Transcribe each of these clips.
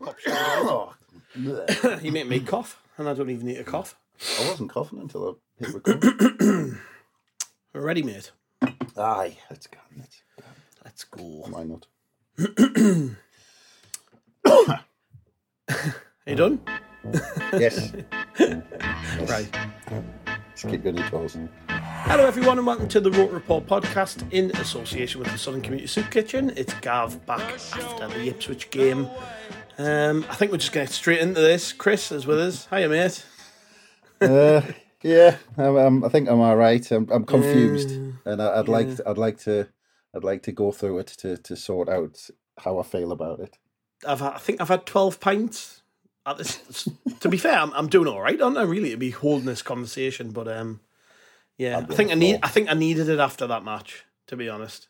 You oh. make me cough, and I don't even need to cough. I wasn't coughing until I hit record. Ready, mate. Aye, let's go. Let's go. Let's go. Why not? Are you done? Yes. Right. Just keep going your toes. Hello, everyone, and welcome to the Roker Report podcast in association with the Sunderland Community Soup Kitchen. It's Gav back after the Ipswich game. Um, I think we're just going to get straight into this. Chris is with us. Hiya, mate. Uh, yeah, I'm, I'm, I think I'm all right. I'm, I'm confused, and I, I'd like to, I'd like to I'd like to go through it to, to sort out how I feel about it. I've I think I've had twelve pints. At this, to be fair, I'm, I'm doing all right, aren't I? Really, to be holding this conversation, but um, yeah, I think I need. I think I needed it after that match. To be honest,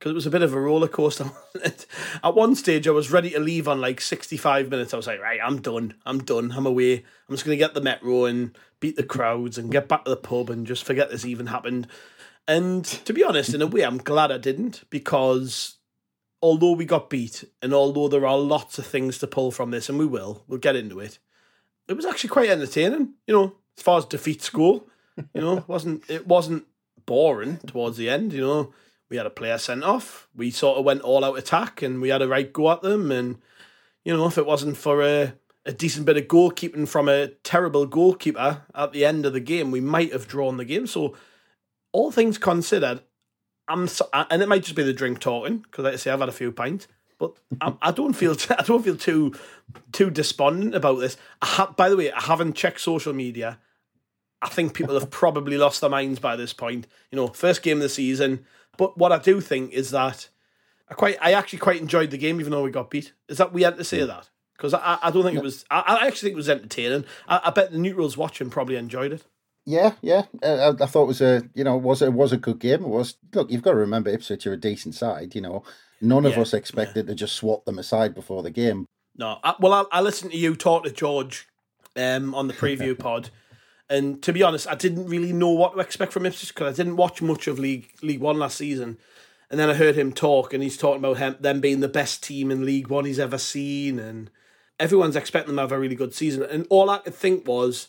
because it was a bit of a roller coaster. At one stage, I was ready to leave on like 65 minutes. I was like, right, I'm done. I'm done. I'm away. I'm just going to get the metro and beat the crowds and get back to the pub and just forget this even happened. And to be honest, in a way, I'm glad I didn't because although we got beat and although there are lots of things to pull from this, and we will, we'll get into it. It was actually quite entertaining, you know, as far as defeats go. You know, it wasn't it wasn't boring towards the end. You know, we had a player sent off. We sort of went all out attack, and we had a right go at them. And you know, if it wasn't for a a decent bit of goalkeeping from a terrible goalkeeper at the end of the game, we might have drawn the game. So, all things considered, I'm so, and it might just be the drink talking because, like I say, I've had a few pints. But I, I don't feel I don't feel too too despondent about this. Ha- by the way, I haven't checked social media. I think people have probably lost their minds by this point. You know, first game of the season. But what I do think is that I quite, I actually quite enjoyed the game, even though we got beat. Is that we had to say that? Because I, I don't think it was. I, I actually think it was entertaining. I, I bet the neutrals watching probably enjoyed it. Yeah, yeah. Uh, I, I thought it was a you know it was it was a good game. It was look. You've got to remember Ipswich are a decent side. You know, none of Yeah, us expected to just swap them aside before the game. No, I, well, I, I listened to you talk to George um, on the preview pod, and to be honest, I didn't really know what to expect from Ipswich because I didn't watch much of League League One last season. And then I heard him talk, and he's talking about him, them being the best team in League One he's ever seen, and everyone's expecting them to have a really good season. And all I could think was,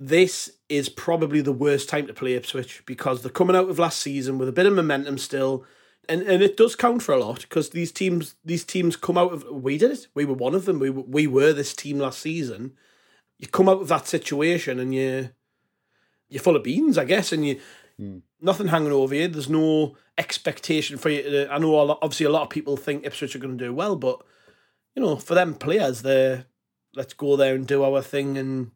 this is probably the worst time to play Ipswich because they're coming out of last season with a bit of momentum still. And, and it does count for a lot because these teams these teams come out of we did it we were one of them we we were this team last season you come out of that situation and you you're full of beans I guess and you hmm. nothing hanging over you there's no expectation for you to, I know a lot, obviously a lot of people think Ipswich are going to do well but you know for them players they're let's go there and do our thing and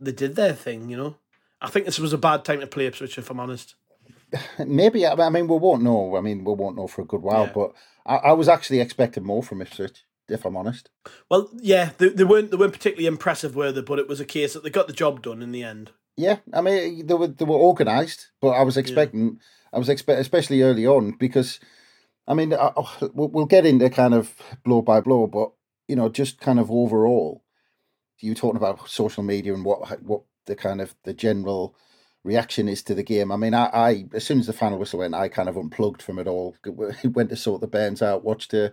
they did their thing you know I think this was a bad time to play Ipswich if I'm honest Maybe I mean we won't know. I mean we won't know for a good while. Yeah. But I, I was actually expecting more from Ipswich, if I'm honest. Well, yeah, they, they weren't they weren't particularly impressive, were they? But it was a case that they got the job done in the end. Yeah, I mean they were they were organised, but I was expecting I was expect especially early on because I mean I, I- we'll we'll get into kind of blow by blow, but you know just kind of overall, you talking about social media and what what the kind of the general reaction is to the game. I mean, I, I as soon as the final whistle went, I kind of unplugged from it all. Went to sort the bands out, watched the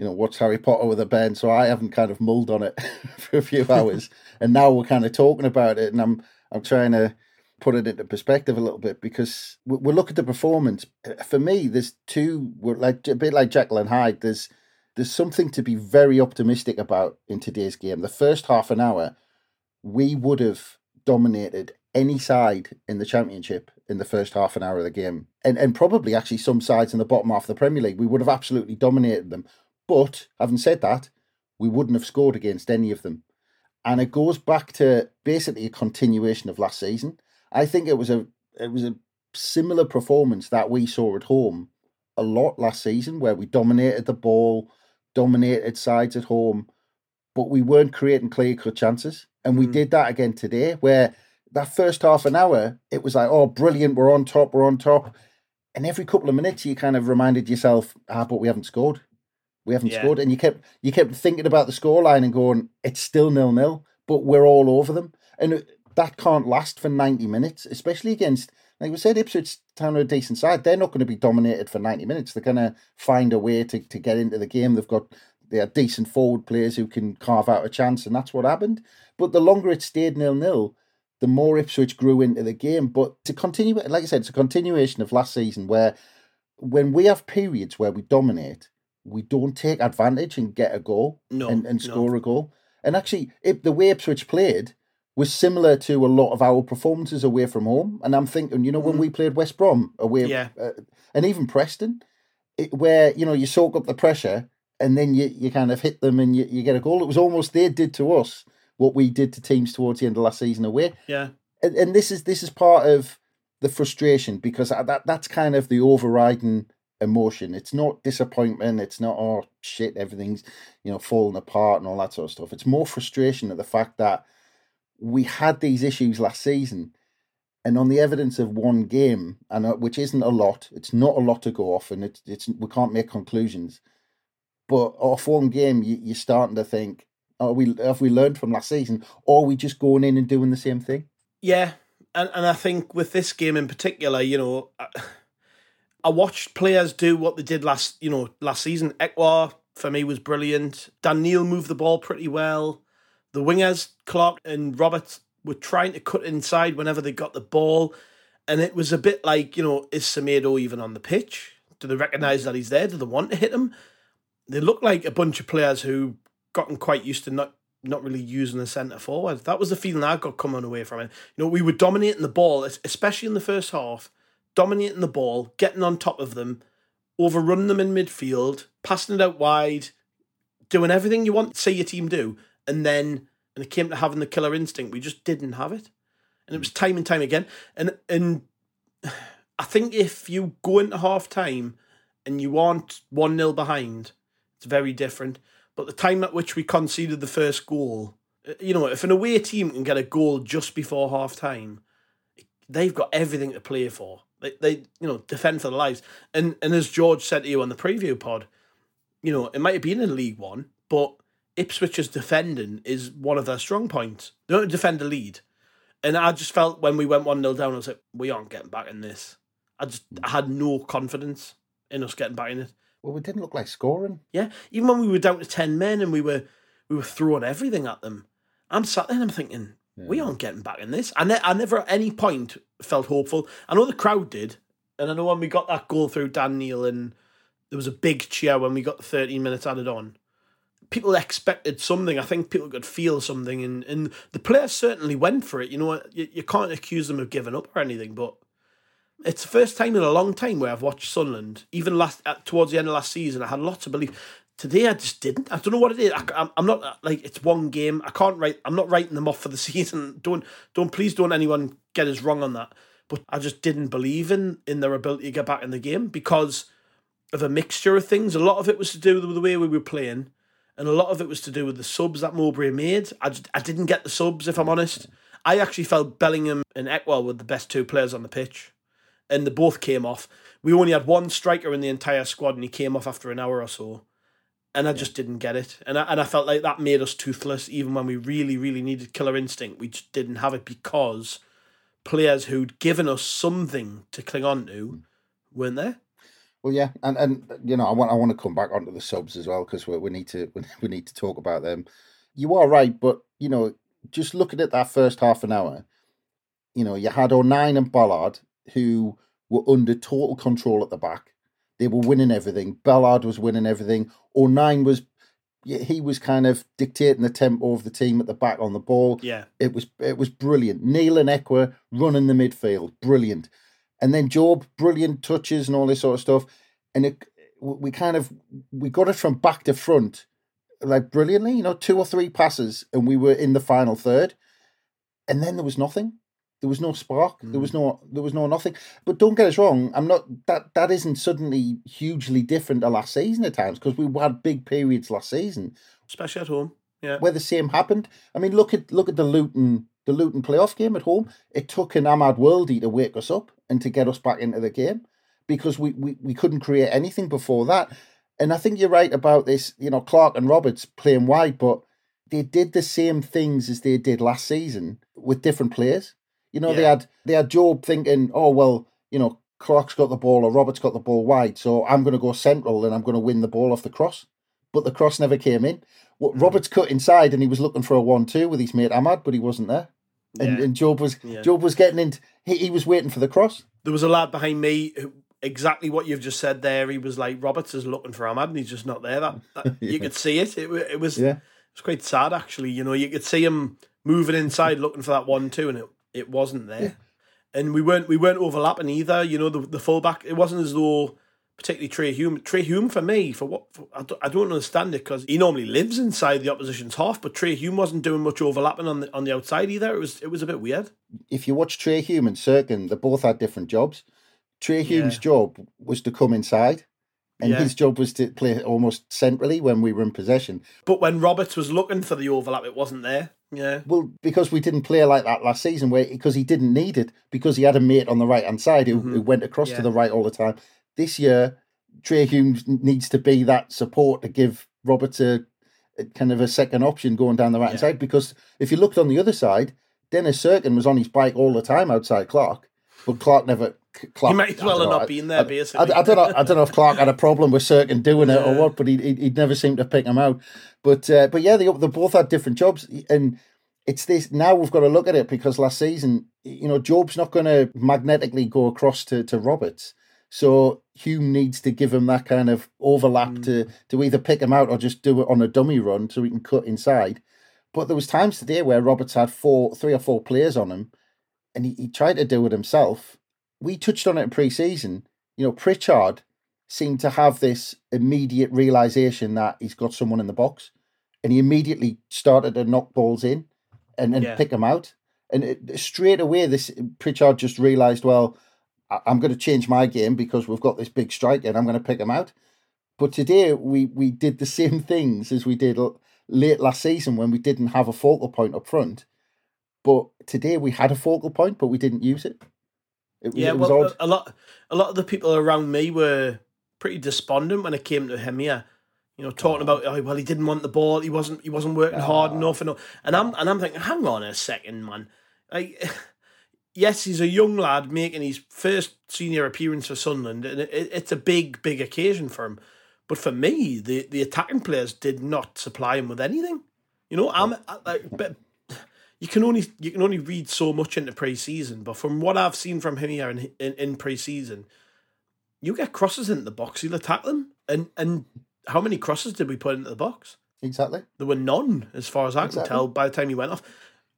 you know, watched Harry Potter with a band, so I haven't kind of mulled on it for a few hours. and now we're kind of talking about it, and I'm I'm trying to put it into perspective a little bit because we, we look at the performance. Uh, for me, there's two, we're like a bit like Jekyll and Hyde. There's there's something to be very optimistic about in today's game. The first half an hour, we would have dominated any side in the championship in the first half an hour of the game. And and probably actually some sides in the bottom half of the Premier League. We would have absolutely dominated them. But having said that, we wouldn't have scored against any of them. And it goes back to basically a continuation of last season. I think it was a it was a similar performance that we saw at home a lot last season, where we dominated the ball, dominated sides at home, but we weren't creating clear cut chances. And we mm. did that again today, where that first half an hour, it was like, oh, brilliant, we're on top, we're on top. And every couple of minutes, you kind of reminded yourself, ah, but we haven't scored. We haven't yeah. scored. And you kept you kept thinking about the scoreline and going, it's still nil nil, but we're all over them. And that can't last for 90 minutes, especially against like we said, Ipswich Town are a decent side. They're not going to be dominated for 90 minutes. They're going to find a way to, to get into the game. They've got they are decent forward players who can carve out a chance, and that's what happened. But the longer it stayed nil nil, the more Ipswich grew into the game. But to continue, like I said, it's a continuation of last season where when we have periods where we dominate, we don't take advantage and get a goal no, and, and score no. a goal. And actually, if the way Ipswich played, was similar to a lot of our performances away from home. And I'm thinking, you know, when mm. we played West Brom away, yeah. uh, and even Preston, it, where you know you soak up the pressure and then you, you kind of hit them and you, you get a goal. It was almost they did to us what we did to teams towards the end of last season away. Yeah, and, and this is this is part of the frustration because that that's kind of the overriding emotion. It's not disappointment. It's not oh shit, everything's you know falling apart and all that sort of stuff. It's more frustration at the fact that we had these issues last season, and on the evidence of one game, and uh, which isn't a lot, it's not a lot to go off, and it's it's we can't make conclusions. But off one game, you, you're starting to think, are we have we learned from last season, or are we just going in and doing the same thing? Yeah, and and I think with this game in particular, you know, I, I watched players do what they did last, you know, last season. Ekwah for me was brilliant. Dan moved the ball pretty well. The wingers, Clarke and Roberts, were trying to cut inside whenever they got the ball. And it was a bit like, you know, is Semedo even on the pitch? Do they recognise that he's there? Do they want to hit him? They look like a bunch of players who gotten quite used to not not really using the centre forward. That was the feeling I got coming away from it. You know, we were dominating the ball, especially in the first half, dominating the ball, getting on top of them, overrunning them in midfield, passing it out wide, doing everything you want to see your team do and then when it came to having the killer instinct, we just didn't have it, and it was time and time again. And and I think if you go into half time and you aren't one 0 behind, it's very different. But the time at which we conceded the first goal, uh, you know, if an away team can get a goal just before half time, they've got everything to play for. They, they you know, defend for their lives. And and as George said to you on the preview pod, you know, it might have been in League One, but Ipswich's defending is one of their strong points. They don't defend the lead. And I just felt when we went 1 0 down, I was like, we aren't getting back in this. I just I had no confidence in us getting back in it. Well, we didn't look like scoring. Yeah, even when we were down to ten men and we were we were throwing everything at them, I'm sat there and I'm thinking, yeah. we aren't getting back in this. I, ne- I never at any point felt hopeful. I know the crowd did, and I know when we got that goal through Dan Neil and there was a big cheer when we got the 13 minutes added on people expected something. I think people could feel something, and, and the players certainly went for it. You know, you, you can't accuse them of giving up or anything, but it's the first time in a long time where I've watched Sunderland. Even last towards the end of last season, I had lots of belief. Today, I just didn't. I don't know what it is. I, am not uh, like it's one game. I can't write. I'm not writing them off for the season. Don't don't please don't anyone get us wrong on that. But I just didn't believe in in their ability to get back in the game because of a mixture of things. A lot of it was to do with the way we were playing and a lot of it was to do with the subs that Mowbray made. I, just, I didn't get the subs, if I'm honest. I actually felt Bellingham and Ekwah were the best two players on the pitch, and they both came off. We only had one striker in the entire squad, and he came off after an hour or so. And I just didn't get it. And I, and I felt like that made us toothless, even when we really, really needed killer instinct. We just didn't have it because players who'd given us something to cling on to hmm. weren't there. Well, yeah, and and you know, I want I want to come back onto the subs as well because we we need to we need to talk about them. You are right, but you know, just looking at that first half an hour, you know, you had O'Nien and Ballard who were under total control at the back. They were winning everything. Ballard was winning everything. Oh O'Nien was he was kind of dictating the tempo of the team at the back on the ball. Yeah. It was it was brilliant. Neil and Ekwah running the midfield, brilliant. And then Jobe, brilliant touches and all this sort of stuff. And it, we kind of we got it from back to front, like brilliantly. You know, two or three passes, and we were in the final third. And then there was nothing. There was no spark. Mm. There was no. There was no nothing. But don't get us wrong. I'm not. That that isn't suddenly hugely different to last season at times because we had big periods last season, especially at home. Yeah, where the same happened. I mean, look at look at the Luton the Luton playoff game at home. It took an Amad Worldy to wake us up and to get us back into the game because we, we, we couldn't create anything before that. And I think you're right about this, you know, Clarke and Roberts playing wide, but they did the same things as they did last season with different players. You know, yeah. they had they had Jobe thinking, oh well, you know, Clarke's got the ball or Roberts got the ball wide, so I'm going to go central and I'm going to win the ball off the cross. But the cross never came in. Well, mm. Roberts cut inside and he was looking for a one-two with his mate Amad, but he wasn't there. And, yeah. and Jobe was yeah. Jobe was getting into. He, he was waiting for the cross. There was a lad behind me who exactly what you've just said there. He was like Roberts is looking for Amad, and he's just not there. That, that yeah. you could see it. It, it was yeah. it was quite sad actually. You know, you could see him moving inside looking for that one two, and it it wasn't there. Yeah. And we weren't we weren't overlapping either. You know, the the fullback. It wasn't as though particularly Trai Hume. Trai Hume for me, for what for, I, don't, I don't understand it because he normally lives inside the opposition's half, but Trai Hume wasn't doing much overlapping on the on the outside either. It was it was a bit weird. If you watch Trai Hume and Cirkin, they both had different jobs. Trai Hume's yeah. job was to come inside, and yeah. his job was to play almost centrally when we were in possession. But when Roberts was looking for the overlap, it wasn't there. Yeah. Well, because we didn't play like that last season, where because he didn't need it, because he had a mate on the right hand side who, mm-hmm. who, went across yeah. to the right all the time. This year, Trai Hume needs to be that support to give Roberts a, a kind of a second option going down the right hand side. Because if you looked on the other side, Dennis Cirkin was on his bike all the time outside Clarke, but Clarke never. Clarke, he might as well have not been there. I, basically, I, I, don't know. I don't know if Clarke had a problem with Cirkin doing yeah. it or what, but he he would never seemed to pick him out. But uh, but yeah, they they both had different jobs, and it's this now we've got to look at it because last season, you know, Jobe's not going to magnetically go across to to Roberts. So Hume needs to give him that kind of overlap mm. to to either pick him out or just do it on a dummy run so he can cut inside. But there was times today where Roberts had four, three or four players on him, and he, he tried to do it himself. We touched on it in pre-season. You know, Pritchard seemed to have this immediate realization that he's got someone in the box, and he immediately started to knock balls in and, and yeah. pick them out. And it, straight away, this Pritchard just realized, well, I'm going to change my game because we've got this big striker and I'm going to pick him out. But today we we did the same things as we did late last season when we didn't have a focal point up front. But today we had a focal point, but we didn't use it. It yeah, it well, odd. a lot a lot of the people around me were pretty despondent when it came to him. Yeah, you know, talking oh. about oh, well, he didn't want the ball, he wasn't he wasn't working oh. hard enough, and and I'm and I'm thinking, hang on a second, man, like yes, he's a young lad making his first senior appearance for Sunderland, and it, it's a big, big occasion for him. But for me, the, the attacking players did not supply him with anything. You know, I'm like, but you can only you can only read so much into pre-season. But from what I've seen from him here in in, in pre-season, you get crosses into the box, he'll attack them. And and how many crosses did we put into the box? Exactly. There were none, as far as I exactly. can tell, by the time he went off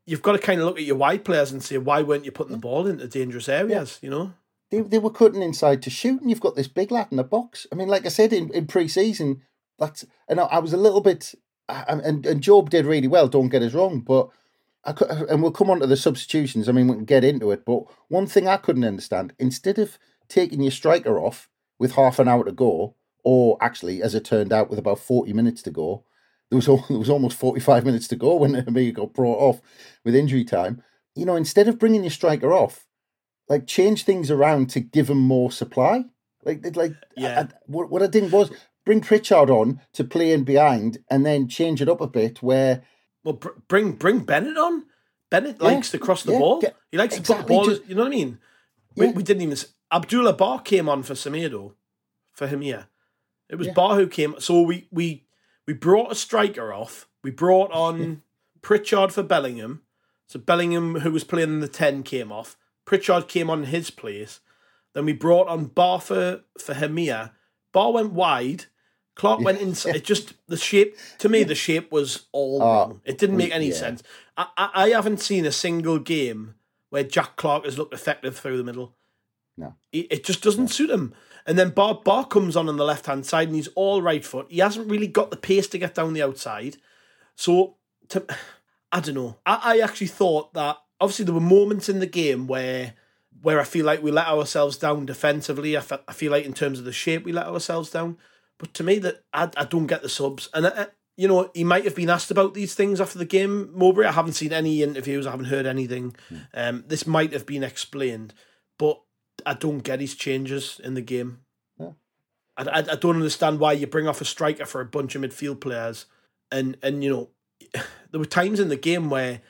you've got to kind of look at your wide players and say, why weren't you putting the ball into dangerous areas? Yeah. You know, they they were cutting inside to shoot, and you've got this big lad in the box. I mean, like I said in, in pre-season, that's and I, I was a little bit, and and Jobe did really well. Don't get us wrong, but. I could, and we'll come on to the substitutions. I mean, we can get into it, but one thing I couldn't understand: instead of taking your striker off with half an hour to go, or actually, as it turned out, with about forty minutes to go, there was there was almost forty five minutes to go when Amiga got brought off with injury time. You know, instead of bringing your striker off, like change things around to give him more supply. Like like yeah. I, what what I did was bring Pritchard on to play in behind, and then change it up a bit where. Well, br- bring bring Bennette on. Bennette yeah, likes to cross the yeah, ball. He likes exactly, to put the ball. Just, you know what I mean? We, we didn't even. Abdoullah Ba came on for Semedo, for him. Yeah, it was yeah. Ba who came. So we we we brought a striker off. We brought on Pritchard for Bellingham. So Bellingham, who was playing in the 10, came off. Pritchard came on his place. Then we brought on Bartha for Hemir, Ba went wide. Clark went inside. It just the shape to me. The shape was all Oh, wrong. It didn't make any yeah. sense. I, I I haven't seen a single game where Jack Clarke has looked effective through the middle. No. It, it just doesn't suit him. And then Ba Ba comes on on the left hand side and he's all right foot. He hasn't really got the pace to get down the outside. So to, I don't know. I, I actually thought that obviously there were moments in the game where where I feel like we let ourselves down defensively. I, fe- I feel like in terms of the shape we let ourselves down. But to me, that I, I don't get the subs. And I, you know, he might have been asked about these things after the game. Mowbray, I haven't seen any interviews. I haven't heard anything. Um, this might have been explained, but I don't get his changes in the game. Yeah. I, I, I don't understand why you bring off a striker for a bunch of midfield players, and and you know, there were times in the game where,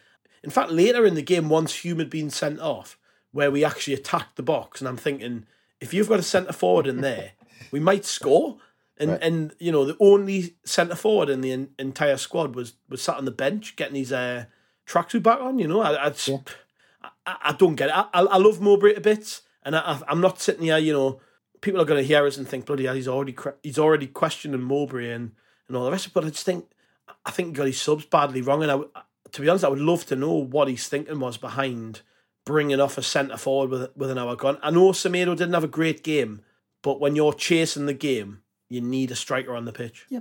in fact, later in the game, once Hume had been sent off, where we actually attacked the box, and I'm thinking, if you've got a centre forward in there, we might score. And Right. and you know the only centre forward in the en- entire squad was was sat on the bench getting his uh, tracksuit back on. You know, I I, just, Yeah. I I don't get it. I, I I love Mowbray a bit, and I, I- I'm not sitting here. You know, people are going to hear us and think, bloody hell, he's already he's already questioning Mowbray and and all the rest. But I just think I think he got his subs badly wrong, and I, to be honest, I would love to know what his thinking was behind bringing off a centre forward with with an hour gone. I know Semedo didn't have a great game, but when you're chasing the game, you need a striker on the pitch. Yeah,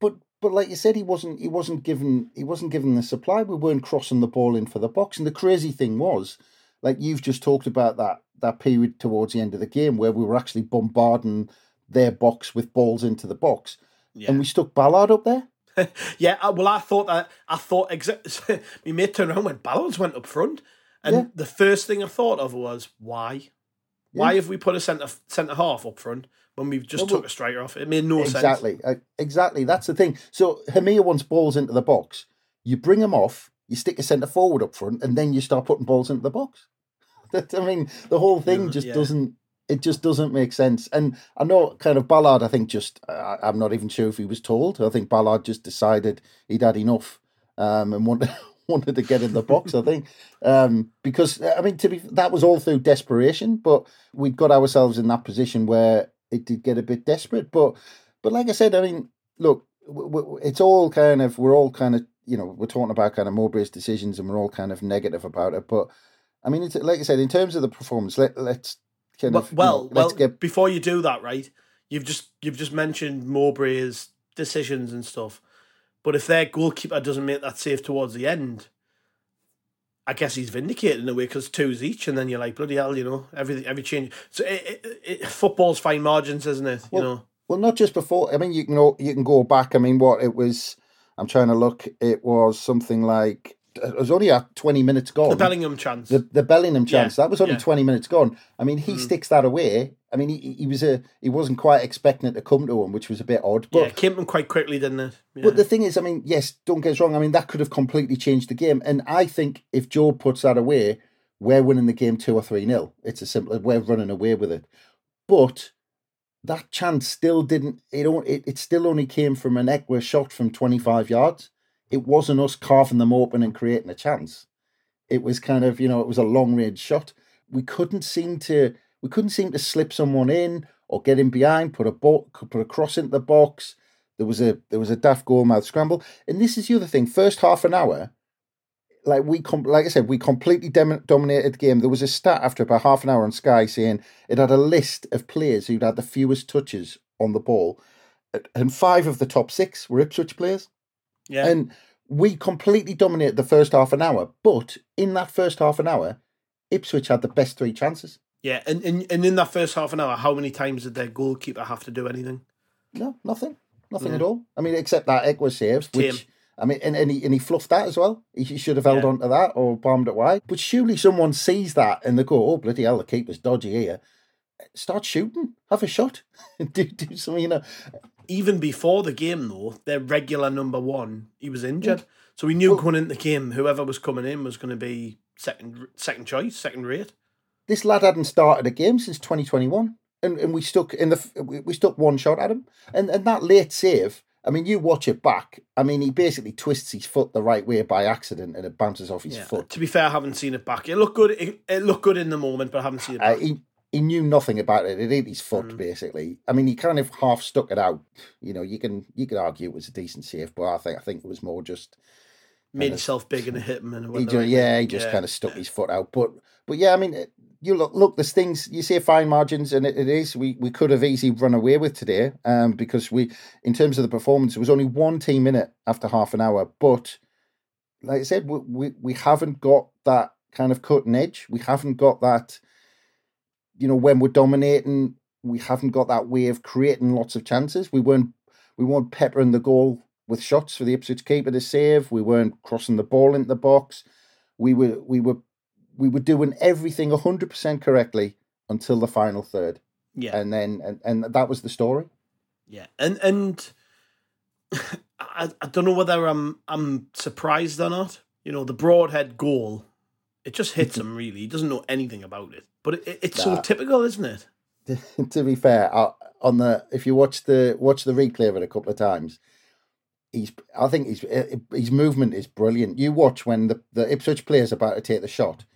but but like you said, he wasn't he wasn't given he wasn't given the supply. We weren't crossing the ball in for the box. And the crazy thing was, like you've just talked about that that period towards the end of the game where we were actually bombarding their box with balls into the box, Yeah. and we stuck Ballard up there. Yeah, uh, well, I thought that I thought exa- my mate turned around when Ballards went up front, and Yeah. the first thing I thought of was why, why have we put a centre centre half up front when we've just No, took a striker off? It made no sense. exactly, uh, exactly. That's the thing. So Hemir wants balls into the box. You bring him off. You stick a centre forward up front, and then you start putting balls into the box. That I mean, the whole thing just yeah. doesn't. It just doesn't make sense. And I know, kind of Ballard. I think just I, I'm not even sure if he was told. I think Ballard just decided he'd had enough um, and wanted wanted to get in the box. I think um, because I mean, to be that was all through desperation, but we'd got ourselves in that position where it did get a bit desperate. But but like I said, I mean, look, it's all kind of we're all kind of you know we're talking about kind of Mowbray's decisions and we're all kind of negative about it. But I mean, it's like I said, in terms of the performance, let let's kind But, of you well, know, well, get before you do that, right? You've just you've just mentioned Mowbray's decisions and stuff, but if their goalkeeper doesn't make that save towards the end, I guess he's vindicated in a way because two's each, and then you're like bloody hell, you know, every every change. So it, it, it, football's fine margins, isn't it? You know, Well, not just before. I mean, you can you can go back. I mean, what it was. I'm trying to look. It was something like it was only at 20 minutes gone. the Bellingham chance. the, the Bellingham chance Yeah, that was only yeah. 20 minutes gone. I mean, he Mm. sticks that away. I mean, he, he was a he wasn't quite expecting it to come to him, which was a bit odd. But yeah, came him quite quickly, didn't it? Yeah. but the thing is, I mean, yes, don't get us wrong. I mean, that could have completely changed the game. And I think if Jobe puts that away, we're winning the game two or three nil. It's as simple. We're running away with it. But that chance still didn't. It. It, it still only came from an Ekwah shot from twenty five yards. It wasn't us carving them open and creating a chance. It was kind of you know it was a long range shot. We couldn't seem to. We couldn't seem to slip someone in or get in behind, put a bo- put a cross into the box. There was a there was a daft goal mouth scramble, and this is the other thing. First half an hour, like we com- like I said, we completely dem- dominated the game. There was a stat after about half an hour on Sky saying it had a list of players who'd had the fewest touches on the ball, and five of the top six were Ipswich players. Yeah, And we completely dominated the first half an hour, but in that first half an hour, Ipswich had the best three chances. yeah, and, and and in that first half an hour, how many times did their goalkeeper have to do anything? No, nothing. Nothing Yeah. at mm. all. I mean, except that Ekwah saves, Tame. which I mean, and, and he and he fluffed that as well. He, he should have held Yeah. on to that or bombed it wide. But surely someone sees that and they go, "Oh bloody hell, the keeper's dodgy here." Start shooting, have a shot, do do something. You know, even before the game though, their regular number one, he was injured. So we knew Well- going into the game, whoever was coming in was going to be second second choice, second rate. this lad hadn't started a game since 2021, and, and we stuck in the we, stuck one shot at him, and and that late save. I mean, you watch it back. I mean, he basically twists his foot the right way by accident, and it bounces off his Yeah. foot. To be fair, I haven't seen it back. It looked good. It, it looked good in the moment, but I haven't seen it Uh, he he knew nothing about it. It hit his foot Mm. basically. I mean, he kind of half stuck it out. You know, you can you could argue it was a decent save, but I think I think it was more just Made of- himself big and hit him. And he went the ju- yeah, he just Yeah. kind of stuck his foot out. But but yeah, I mean, it- you look look. There's things you say fine margins, and it, it is. We we could have easily run away with today, um, because we in terms of the performance, it was only one team in it after half an hour. But like I said, we we, we haven't got that kind of cutting edge. We haven't got that. You know, when we're dominating, we haven't got that way of creating lots of chances. We weren't we weren't peppering the goal with shots for the Ipswich keeper to save. We weren't crossing the ball into the box. We were we were we were doing everything hundred percent correctly until the final third, Yeah. and then and, and that was the story. Yeah, and and I, I don't know whether I'm I'm surprised or not. You know, the broadhead goal, it just hits him. Really, he doesn't know anything about it. But it, it- it's so typical, isn't it? to be fair, on the if you watch the watch the replay of it a couple of times, he's I think his his movement is brilliant. You watch when the the Ipswich player's about to take the shot,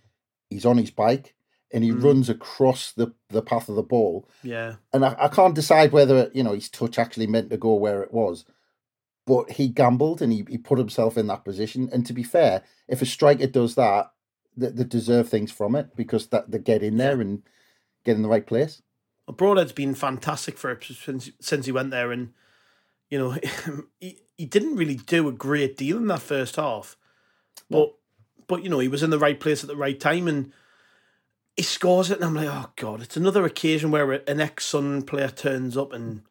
he's on his bike and he Mm. runs across the the path of the ball, Yeah, and I, I can't decide whether you know his touch actually meant to go where it was, but he gambled and he, he put himself in that position. And to be fair, if a striker does that, they, they deserve things from it because that they get in there and get in the right place. well, Broadhead's been fantastic for since since he went there, and you know he he didn't really do a great deal in that first half, but but you know he was in the right place at the right time and. He scores it, and I'm like, oh god! It's another occasion where an ex-Sun player turns up, and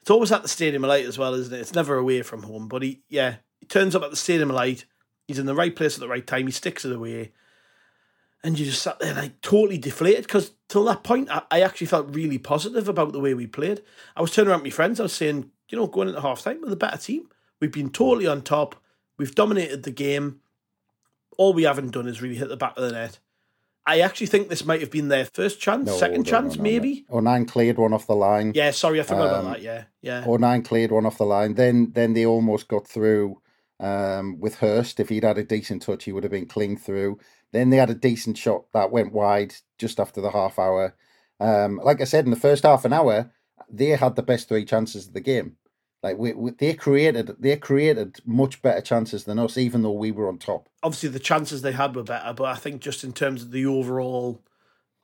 it's always at the Stadium of Light as well, isn't it? It's never away from home, but he, yeah, he turns up at the Stadium of Light. He's in the right place at the right time. He sticks it away, and you just sat there like totally deflated because till that point, I, I actually felt really positive about the way we played. I was turning around to my friends. I was saying, you know, going into half time with a better team, we've been totally on top. We've dominated the game. All we haven't done is really hit the back of the net. I actually think this might have been their first chance, No, second no, chance, no, maybe. no. nine cleared one off the line. Yeah, sorry, I forgot Um, about that. Yeah, yeah. O'Nien cleared one off the line. Then then they almost got through um, with Hirst. If he'd had a decent touch, he would have been clean through. Then they had a decent shot that went wide just after the half hour. Um, like I said, in the first half an hour, they had the best three chances of the game. Like we, we they created they created much better chances than us, even though we were on top. Obviously, the chances they had were better, but I think just in terms of the overall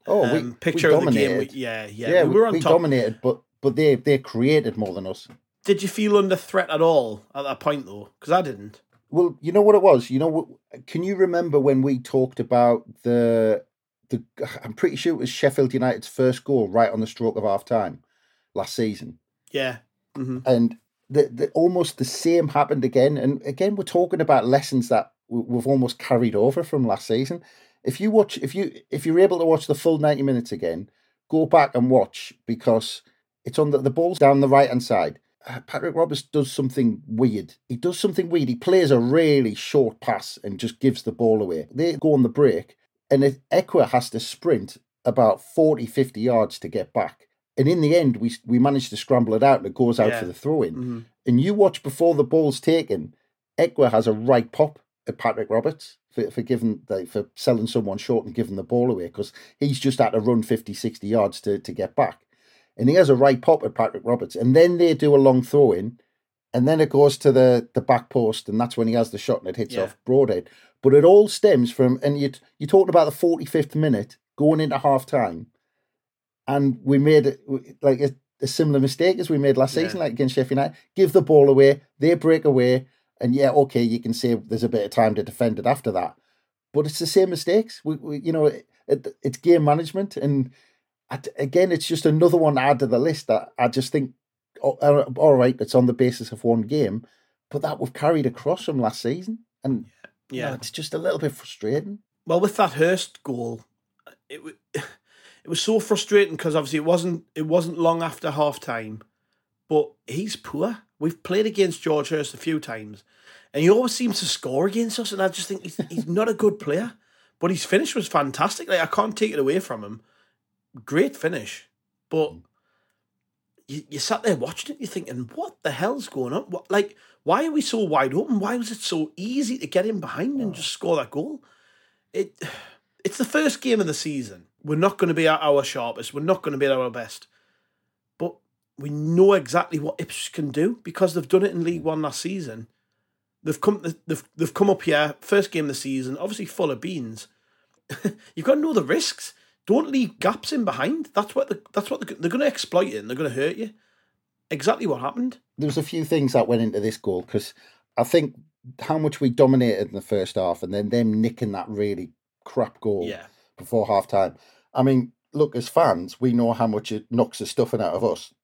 Oh, um, we picture of the game, we, yeah, yeah, yeah, we were on we top. dominated, but but they they created more than us. Did you feel under threat at all at that point, though? Because I didn't. Well, you know what it was. You know? Can you remember when we talked about the the? I'm pretty sure it was Sheffield United's first goal right on the stroke of half time last season, Yeah. hmm and the, the almost the same happened again. And again, we're talking about lessons that we've almost carried over from last season. If you watch, if you if you're able to watch the full ninety minutes again, go back and watch because it's on the the ball's down the right hand side. Uh, Patrick Roberts does something weird. He does something weird. He plays a really short pass and just gives the ball away. They go on the break, and Ekwah has to sprint about 40, 50 yards to get back. And in the end, we we manage to scramble it out, and it goes out Yeah. for the throw in. hmm And you watch before the ball's taken, Ekwah has a right pop at Patrick Roberts for, for giving like, for selling someone short and giving the ball away because he's just had to run 50, 60 yards to, to get back. And he has a right pop at Patrick Roberts. And then they do a long throw in, and then it goes to the, the back post, and that's when he has the shot and it hits Yeah. off Broadhead. But it all stems from, and you you're talking about the 45th minute going into half time, and we made like a, a similar mistake as we made last Yeah. season, like against Sheffield United. Give the ball away, they break away, and yeah, okay, you can say there's a bit of time to defend it after that, but it's the same mistakes. We, we you know, it, it, it's game management, and I, again, it's just another one to add to the list that I just think, oh, uh, all right, it's on the basis of one game, but that we've carried across from last season, and you know, Yeah. it's just a little bit frustrating. Well, with that Hirst goal, it wa- it was so frustrating because obviously it wasn't it wasn't long after half time, but he's poor. We've played against George Hirst a few times, and he always seems to score against us. And I just think he's he's not a good player, but his finish was fantastic. Like I can't take it away from him. Great finish, but hmm. you, you sat there watching it, you're thinking, what the hell's going on? What like why are we so wide open? Why was it so easy to get in behind and ah. just score that goal? It it's the first game of the season. we're not going to be at our sharpest. We're not going to be at our best. But we know exactly what Ipswich can do because they've done it in League One last season. They've come they've they've come up here first game of the season, obviously full of beans. You've got to know the risks. Don't leave gaps in behind. That's what the, that's what the, they're going to exploit it and they're going to hurt you. Exactly what happened. There was a few things that went into this goal because I think how much we dominated in the first half and then them nicking that really crap goal Yeah. before half time. I mean, look, as fans, we know how much it knocks the stuffing out of us.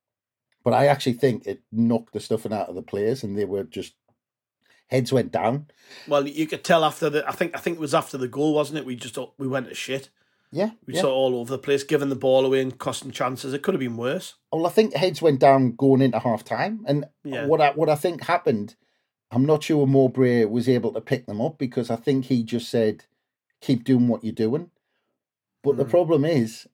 But I actually think it knocked the stuffing out of the players and they were just heads went down. Well, you could tell after the. I think I think it was after the goal, wasn't it? We just we went to shit. Yeah. We yeah. saw all over the place, giving the ball away and costing chances. It could have been worse. Well, I think heads went down going into half time. And Yeah. what I what I think happened, I'm not sure Mowbray was able to pick them up because I think he just said, keep doing what you're doing. But the Mm. problem is,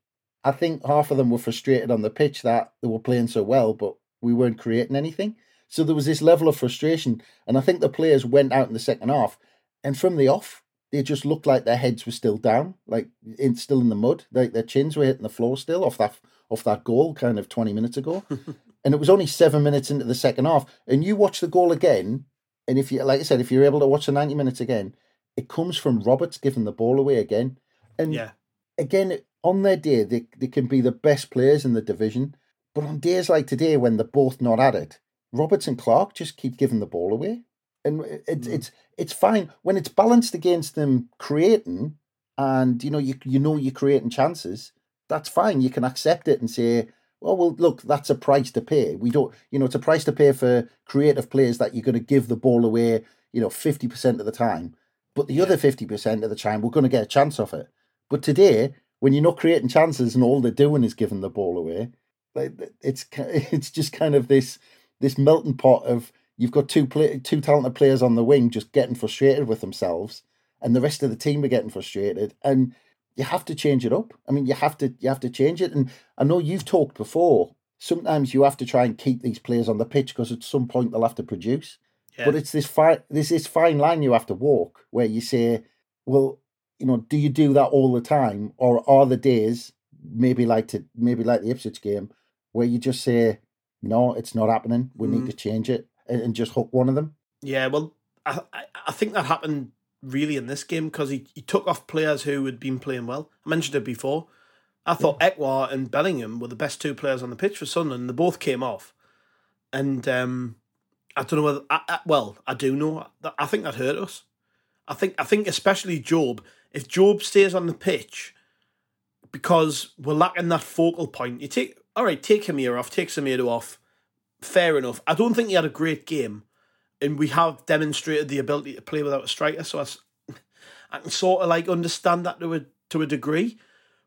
I think half of them were frustrated on the pitch that they were playing so well, but we weren't creating anything. So there was this level of frustration. And I think the players went out in the second half, and from the off, they just looked like their heads were still down, like in, still in the mud, like their chins were hitting the floor still off that off that goal kind of 20 minutes ago. and it was only seven minutes into the second half. And you watch the goal again, and if you, like I said, if you're able to watch the 90 minutes again, it comes from Roberts giving the ball away again. And Yeah. again, on their day, they, they can be the best players in the division. But on days like today, when they're both not at it, Roberts and Clarke just keep giving the ball away. And it's mm. it's it's fine when it's balanced against them creating, and you know you you know you're creating chances. That's fine. You can accept it and say, well, well, look, that's a price to pay. We don't, you know, it's a price to pay for creative players that you're going to give the ball away, you know, fifty percent of the time. But the other fifty percent of the time, we're going to get a chance off it. But today, when you're not creating chances and all they're doing is giving the ball away, like it's it's just kind of this this melting pot of you've got two play, two talented players on the wing just getting frustrated with themselves, and the rest of the team are getting frustrated, and you have to change it up. I mean, you have to you have to change it. And I know you've talked before. Sometimes you have to try and keep these players on the pitch because at some point they'll have to produce. Yeah. But it's this fine this this fine line you have to walk where you say, well, you know, do you do that all the time, or are the days maybe like to maybe like the Ipswich game where you just say, no, it's not happening. We need Mm. to change it and, and just hook one of them. Yeah, well, I I, think that happened really in this game because he, he took off players who had been playing well. I mentioned it before. I thought Ekwah and Bellingham were the best two players on the pitch for Sunderland. They both came off, and um, I don't know whether. I, I, well, I do know. I think that hurt us. I think. I think especially Jobe. If Jobe stays on the pitch, because we're lacking that focal point. You take all right. Take Hemir off. Take Semedo off. Fair enough. I don't think he had a great game and we have demonstrated the ability to play without a striker. So I can sort of like understand that to a to a degree.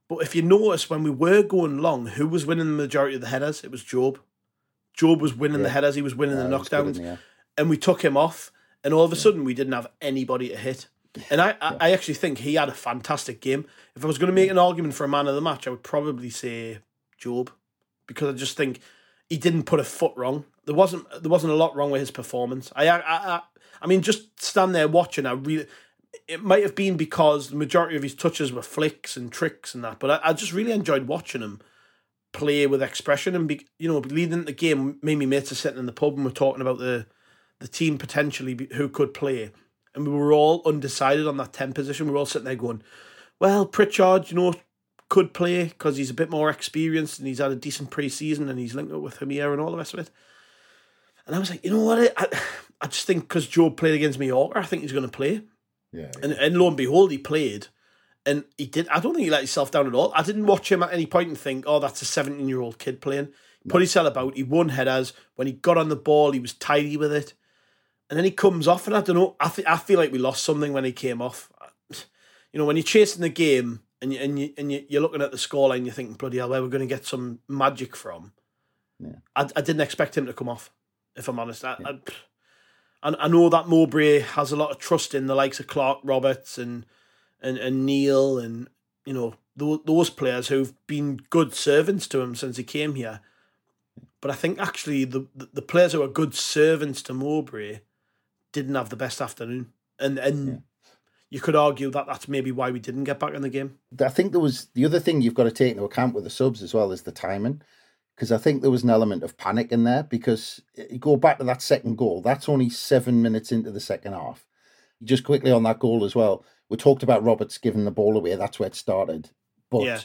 But if you notice, when we were going long, who was winning the majority of the headers? It was Jobe. Jobe was winning the headers. He was winning Yeah, the it good in knockdowns, the and we took him off. And all of a sudden, we didn't have anybody to hit. And I, I, I actually think he had a fantastic game. If I was going to make mm. an argument for a man of the match, I would probably say Jobe, because I just think he didn't put a foot wrong. There wasn't there wasn't a lot wrong with his performance. I I I, I mean, just stand there watching. I really, it might have been because the majority of his touches were flicks and tricks and that, but I, I just really enjoyed watching him play with expression and be you know leading the game. Me and my mates are sitting in the pub and we're talking about the the team potentially who could play, and we were all undecided on that ten position. We were all sitting there going, "Well, Pritchard, you know." Could play because he's a bit more experienced and he's had a decent pre-season and he's linked up with Hemir and all the rest of it. And I was like, you know what? I, I just think because Jobe played against Mallorca, I think he's going to play. Yeah, And, and lo and behold, he played. And he did. I don't think he let himself down at all. I didn't watch him at any point and think, oh, that's a 17 year old kid playing. He put himself about. He won headers. When he got on the ball, he was tidy with it. And then he comes off, and I don't know. I, th- I feel like we lost something when he came off. You know, when you're chasing the game and, you, and, you, and you, you're looking at the scoreline, you're thinking, bloody hell, where we're going to get some magic from. Yeah. I, I didn't expect him to come off, if I'm honest. I, I, I, I know that Mowbray has a lot of trust in the likes of Clarke Roberts and and, and Neil and you know those, those players who've been good servants to him since he came here. But I think actually the the, the players who are good servants to Mowbray didn't have the best afternoon, and and you could argue that that's maybe why we didn't get back in the game. I think there was the other thing you've got to take into account with the subs as well is the timing. Because I think there was an element of panic in there. Because eh, you go back to that second goal, that's only seven minutes into the second half. Just quickly on that goal as well, we talked about Roberts giving the ball away. That's where it started. But Yeah.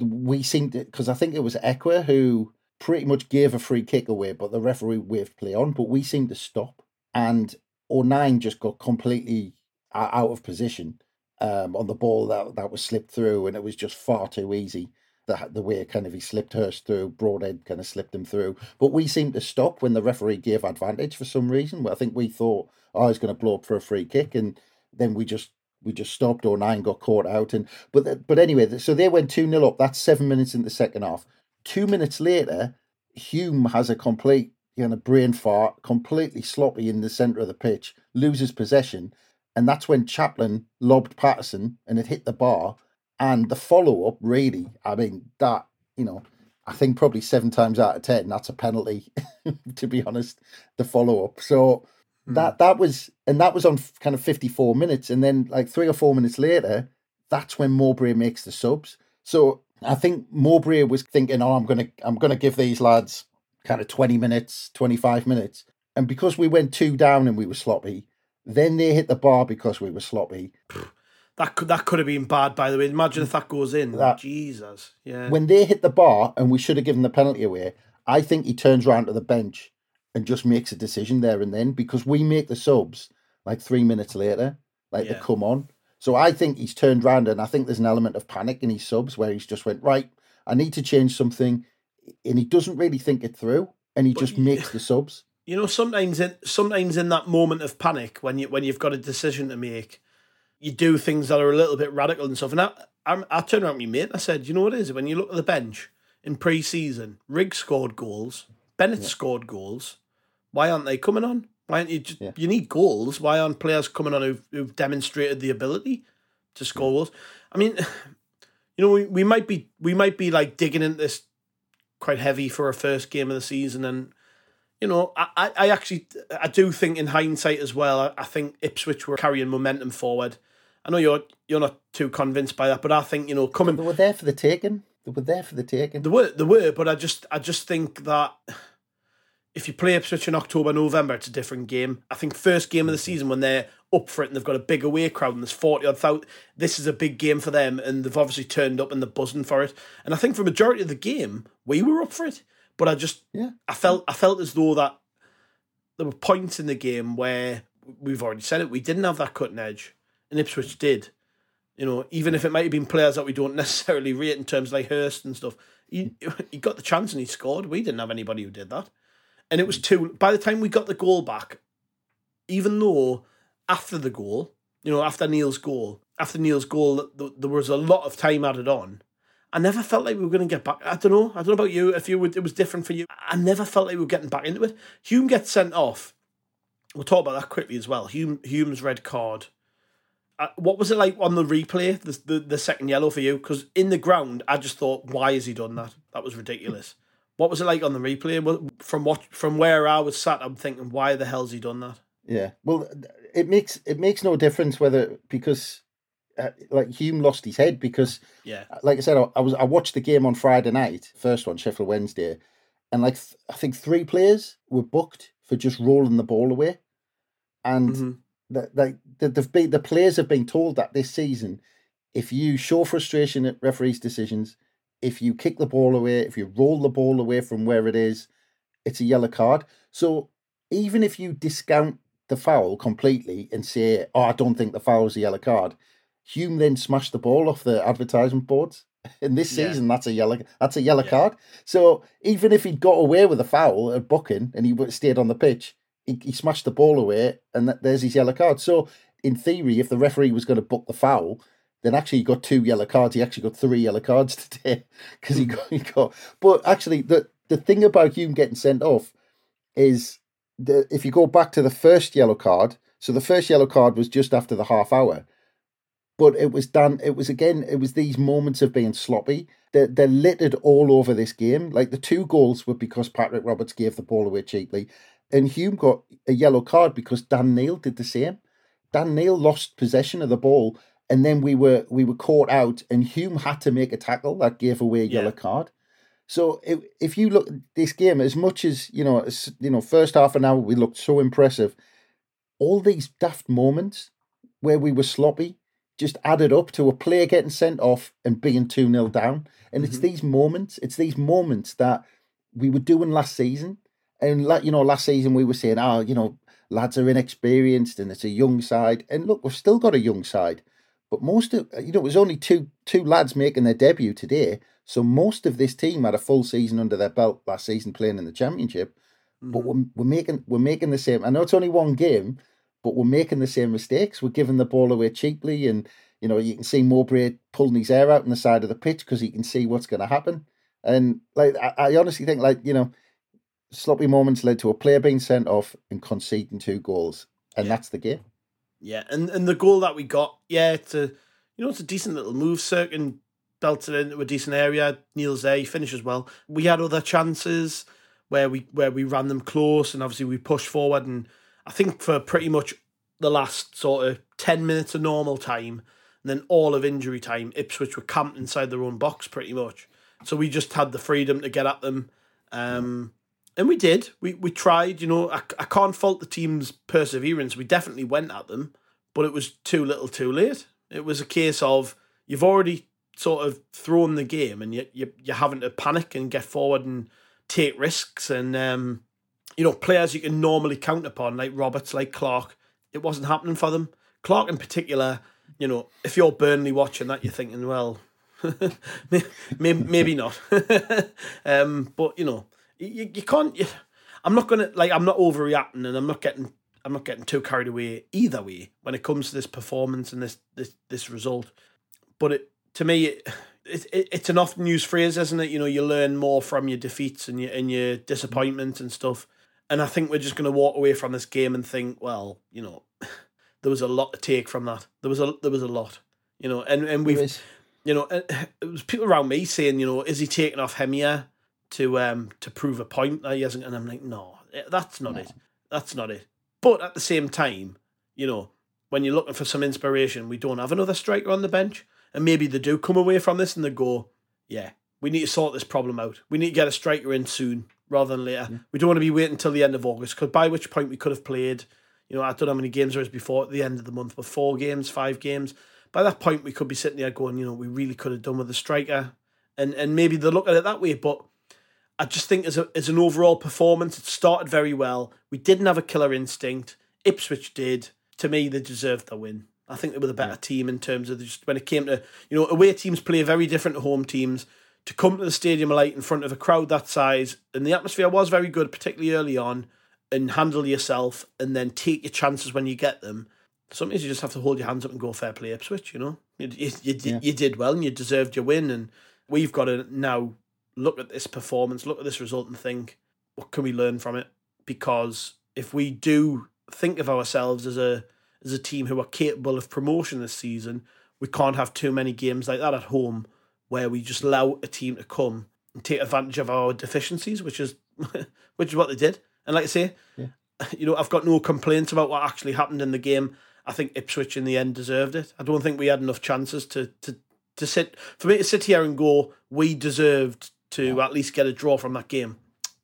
we seemed because I think it was Ekwah who pretty much gave a free kick away, but the referee waved play on. But we seemed to stop, and O'Nien just got completely out of position um, on the ball that that was slipped through, and it was just far too easy. The, the way kind of he slipped Hirst through, Broadhead kind of slipped him through. But we seemed to stop when the referee gave advantage for some reason. I think we thought, oh, he's going to blow up for a free kick, and then we just we just stopped. O'Nien got caught out, and but but anyway, so they went two 0 up. That's seven minutes in the second half. Two minutes later, Hume has a complete you know brain fart, completely sloppy in the centre of the pitch, loses possession, and that's when Chaplin lobbed Patterson and it hit the bar. And the follow up, really, I mean, that, you know, I think probably seven times out of 10, that's a penalty, to be honest, the follow up. So hmm. that, that was, and that was on kind of 54 minutes. And then like three or four minutes later, that's when Mowbray makes the subs. So I think Mowbray was thinking, oh, I'm going to, I'm going to give these lads kind of 20 minutes, 25 minutes. And because we went two down and we were sloppy, then they hit the bar because we were sloppy. That could that could have been bad, by the way. Imagine if that goes in. That- Jesus. Yeah. When they hit the bar and we should have given the penalty away, I think he turns round to the bench and just makes a decision there and then because we make the subs like three minutes later, like Yeah. they come on. So I think he's turned round and I think there's an element of panic in his subs where he's just went, right, I need to change something. And he doesn't really think it through and he just y- makes the subs. You know, sometimes in sometimes in that moment of panic, when you when you've got a decision to make, you do things that are a little bit radical and stuff. And I, I, I turned around to my mate and I said, you know what it is? When you look at the bench in pre-season, Riggs scored goals, Bennette scored goals. Why aren't they coming on? Why aren't you? Just, Yeah. You need goals. Why aren't players coming on who've, who've demonstrated the ability to score goals? I mean, you know, we, we might be we might be like digging into this quite heavy for a first game of the season and you know, I, I actually I do think in hindsight as well, I, think Ipswich were carrying momentum forward. I know you're you're not too convinced by that, but I think, you know, coming They were there for the taking. They were there for the taking. there were there were, but I just I just think that if you play Ipswich in October, November, it's a different game. I think first game of the season when they're up for it and they've got a big away crowd and there's forty odd thousand, this is a big game for them, and they've obviously turned up and they're buzzing for it. And I think for the majority of the game, we were up for it, but I just Yeah. I felt I felt as though that there were points in the game where we've already said it, we didn't have that cutting edge, and Ipswich did. You know, even if it might have been players that we don't necessarily rate in terms like Hirst and stuff, he he got the chance and he scored. We didn't have anybody who did that, and it was two. By the time we got the goal back, even though after the goal, you know, after Neil's goal, after Neil's goal, there was a lot of time added on. I never felt like we were going to get back. I don't know. I don't know about you. If you would, it was different for you. I never felt like we were getting back into it. Hume gets sent off. We'll talk about that quickly as well. Hume Hume's red card. Uh, what was it like on the replay? The the, the second yellow for you? Because in the ground, I just thought, why has he done that? That was ridiculous. what was it like on the replay? From what from where I was sat, I'm thinking, why the hell's he done that? Yeah. Well, it makes it makes no difference whether because uh, like Hume lost his head because Yeah, like I said, I, I was I watched the game on Friday night, first one Sheffield Wednesday, and like th- I think three players were booked for just rolling the ball away, and Mhm. that like the the, been, the players have been told that this season, if you show frustration at referees' decisions, if you kick the ball away, if you roll the ball away from where it is, it's a yellow card. So even if you discount the foul completely and say, "Oh, I don't think the foul was a yellow card," Hume then smashed the ball off the advertisement boards. In this Yeah. season, that's a yellow. That's a yellow Yeah. card. So even if he'd got away with a foul at booking and he stayed on the pitch, he, he smashed the ball away, and that, there's his yellow card. So in theory, if the referee was going to book the foul, then actually he got two yellow cards. He actually got three yellow cards today because he hmm. got he got. But actually, the the thing about Hume getting sent off is the if you go back to the first yellow card. So the first yellow card was just after the half hour, but it was done. It was again. It was these moments of being sloppy. They're, they're littered all over this game. Like the two goals were because Patrick Roberts gave the ball away cheaply, and Hume got a yellow card because Dan Neil did the same. Dan Neil lost possession of the ball, and then we were we were caught out, and Hume had to make a tackle that gave away a Yeah. yellow card. So if, if you look at this game, as much as you know, as, you know, first half an hour we looked so impressive. All these daft moments where we were sloppy just added up to a player getting sent off and being 2 0 down. And it's mm-hmm. these moments, it's these moments that we were doing last season. And, like, you know, last season we were saying, oh, you know, lads are inexperienced and it's a young side. And look, we've still got a young side. But most of, you know, it was only two two lads making their debut today. So most of this team had a full season under their belt last season playing in the championship. But mm-hmm. we're, we're making we're making the same. I know it's only one game, but we're making the same mistakes. We're giving the ball away cheaply, and you know you can see Mowbray pulling his hair out on the side of the pitch because he can see what's going to happen. And like I, I honestly think, like you know, sloppy moments led to a player being sent off and conceding two goals, and that's the game. Yeah, and and the goal that we got, yeah, it's a you know it's a decent little move. Cirkin belted into a decent area. Neil's there, he finishes well. We had other chances where we where we ran them close, and obviously we pushed forward. And I think for pretty much the last sort of ten minutes of normal time, and then all of injury time, Ipswich were camped inside their own box pretty much. So we just had the freedom to get at them. Um, and we did. We we tried. You know, I, I can't fault the team's perseverance. We definitely went at them, but it was too little, too late. It was a case of you've already sort of thrown the game, and you you you're having to panic and get forward and take risks. And um, you know, players you can normally count upon, like Roberts, like Clarke, it wasn't happening for them. Clarke in particular. You know, if you're Burnley watching that, you're thinking, well, maybe, not. um, but you know, you, you can't. You, I'm not gonna like. I'm not overreacting, and I'm not getting. I'm not getting too carried away either way when it comes to this performance and this this this result. But it to me, it, it, it it's an often used phrase, isn't it? You know, you learn more from your defeats and your and your disappointments and stuff. And I think we're just going to walk away from this game and think, well, you know, there was a lot to take from that. There was a there was a lot, you know, and and we've you know, it was people around me saying, you know, is he taking off Hemir to um to prove a point that he hasn't? And I'm like, no, eh, that's not it. That's not it. But at the same time, you know, when you're looking for some inspiration, we don't have another striker on the bench, and maybe they do come away from this and they go, yeah, we need to sort this problem out. We need to get a striker in soon rather than later. We don't want to be waiting until the end of August because by which point we could have played. You know, I don't know how many games there is before at the end of the month, but four games, five games. By that point, we could be sitting there going, you know, we really could have done with a striker, and and maybe they look at it that way. But I just think as a as an overall performance, it started very well. We didn't have a killer instinct. Ipswich did. To me, they deserved the win. I think they were the better team in terms of just when it came to you know away teams play very different to home teams. To come to the stadium light in front of a crowd that size, and the atmosphere was very good, particularly early on, and handle yourself, and then take your chances when you get them. Sometimes you just have to hold your hands up and go fair play Ipswich. You know, you you, you, did- you did well and you deserved your win, and we've got to now look at this performance, look at this result, and think what can we learn from it? Because if we do think of ourselves as a as a team who are capable of promotion this season, we can't have too many games like that at home where we just allow a team to come and take advantage of our deficiencies, which is which is what they did. And like I say, you know, I've got no complaints about what actually happened in the game. I think Ipswich in the end deserved it. I don't think we had enough chances to to to sit for me to sit here and go, we deserved to at least get a draw from that game.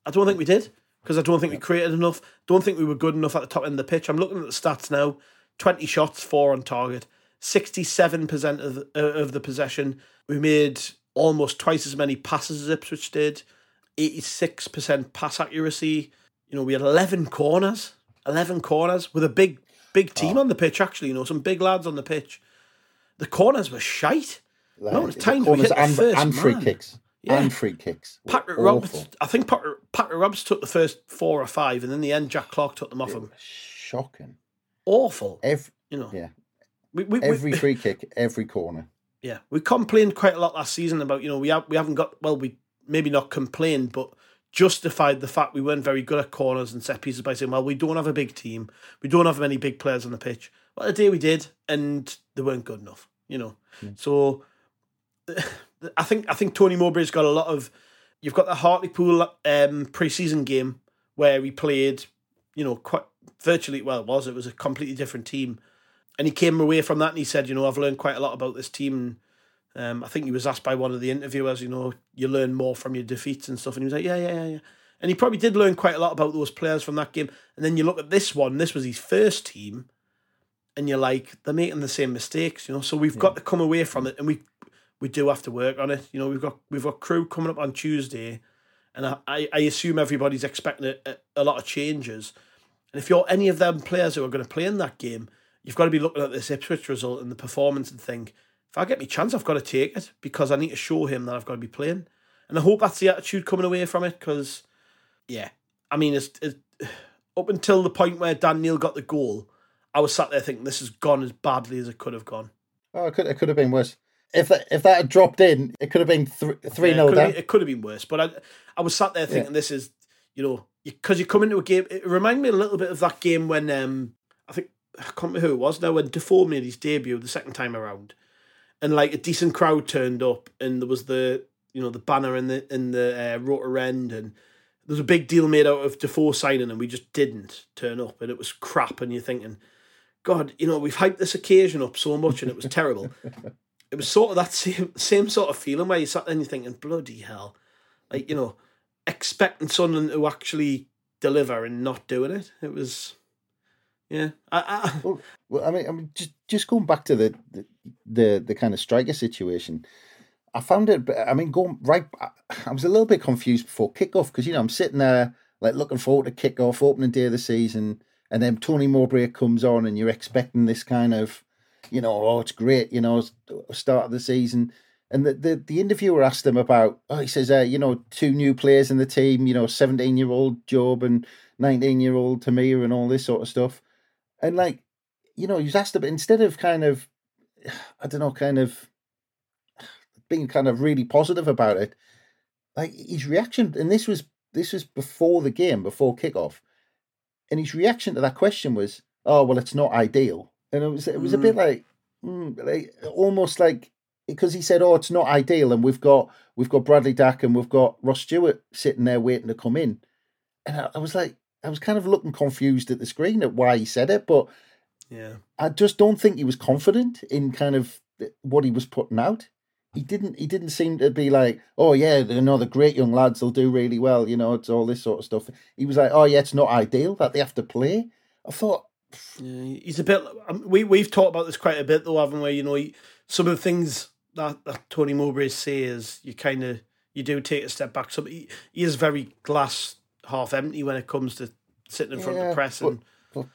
I don't think we did because I don't think we created enough. Don't think we were good enough at the top end of the pitch. I'm looking at the stats now: twenty shots, four on target, sixty-seven percent of the, uh, of the possession. We made almost twice as many passes as Ipswich did. Eighty-six percent pass accuracy. You know, we had eleven corners, eleven corners with a big, big team on the pitch. Actually, you know, some big lads on the pitch. The corners were shite. No, it's The times we hit the and, first and free man. kicks. Yeah. And free kicks. Patrick awful. Roberts, I think Patrick, Patrick Roberts took the first four or five, and in the end, Jack Clarke took them off him. Shocking. Awful, Every, you know. yeah. We, we, Every we, free kick, every corner. yeah, we complained quite a lot last season about you know we have we haven't got well we maybe not complained but justified the fact we weren't very good at corners and set pieces by saying well we don't have a big team we don't have many big players on the pitch well the day we did and they weren't good enough you know so I think I think Tony Mowbray's got a lot of. You've got the Hartlepool um, pre-season game where he played, you know, quite virtually. Well, it was it was a completely different team, and he came away from that and he said, you know, I've learned quite a lot about this team. Um, I think he was asked by one of the interviewers, you know, you learn more from your defeats and stuff. And he was like, yeah, yeah, yeah, yeah. And he probably did learn quite a lot about those players from that game. And then you look at this one, this was his first team, and you're like, they're making the same mistakes, you know. So we've yeah. got to come away from it, and we we do have to work on it. You know, we've got we've got Crewe coming up on Tuesday, and I, I assume everybody's expecting a, a lot of changes. And if you're any of them players who are going to play in that game, you've got to be looking at this Ipswich result and the performance and think, if I get my chance, I've got to take it because I need to show him that I've got to be playing. And I hope that's the attitude coming away from it because, yeah, I mean, it's, it's, up until the point where Dan Neil got the goal, I was sat there thinking this has gone as badly as it could have gone. Oh, it could it could have been worse. If that if that had dropped in, it could have been th- three yeah, 0 down. Been, it could have been worse, but I I was sat there thinking yeah. this is you know because you, you, come into a game. It reminded me a little bit of that game when um I think I can't remember who it was now when Defoe made his debut the second time around, and like a decent crowd turned up, and there was the you know the banner in the in the uh, Roker end, and there was a big deal made out of Defoe signing, and we just didn't turn up, and it was crap, and you're thinking, God, you know we've hyped this occasion up so much, and it was terrible. it was sort of that same same sort of feeling where you sat there and you're thinking, bloody hell, like you know, expecting someone to actually deliver and not doing it. It was yeah. I, I... Well, I mean, I mean, just just going back to the the the, the kind of striker situation. I found it. I mean, going right. I was a little bit confused before kickoff because you know I'm sitting there like looking forward to kickoff, opening day of the season, and then Tony Mowbray comes on, and you're expecting this kind of, you know, oh, it's great, you know, start of the season. And the, the, the interviewer asked him about, oh, he says, uh, you know, two new players in the team, you know, 17 year old Jobe and 19 year old Hemir and all this sort of stuff. And like, you know, he's asked about instead of kind of, I don't know, kind of being kind of really positive about it, like his reaction, and this was this was before the game, before kickoff, and his reaction to that question was, "Oh, well, it's not ideal," and it was it was mm. a bit mm. like, mm, like almost like because he said, "Oh, it's not ideal," and we've got we've got Bradley Dack and we've got Ross Stewart sitting there waiting to come in, and I, I was like, I was kind of looking confused at the screen at why he said it, but yeah, I just don't think he was confident in kind of what he was putting out. He didn't. He didn't seem to be like, oh yeah, you know, the great young lads will do really well. You know, it's all this sort of stuff. He was like, oh yeah, it's not ideal that they have to play. I thought, yeah, he's a bit. Um, we we've talked about this quite a bit though, haven't we? You know, some of the things that, that Tony Mowbray says, you kind of you do take a step back. So he, he is very glass half empty when it comes to sitting in front yeah, of the press and. But, but,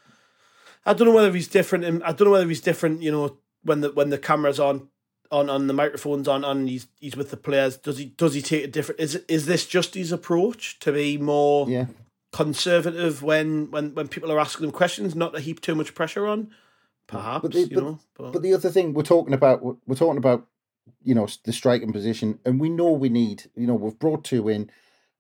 I don't know whether he's different. In, I don't know whether he's different. You know, when the when the camera's on, on on the microphones on, on he's he's with the players. Does he does he take a different? Is is this just his approach to be more yeah. conservative when when when people are asking him questions, not to heap too much pressure on? Perhaps but the, you but, know. But, but the other thing we're talking about, we're talking about, you know, the striking position, and we know we need. You know, we've brought two in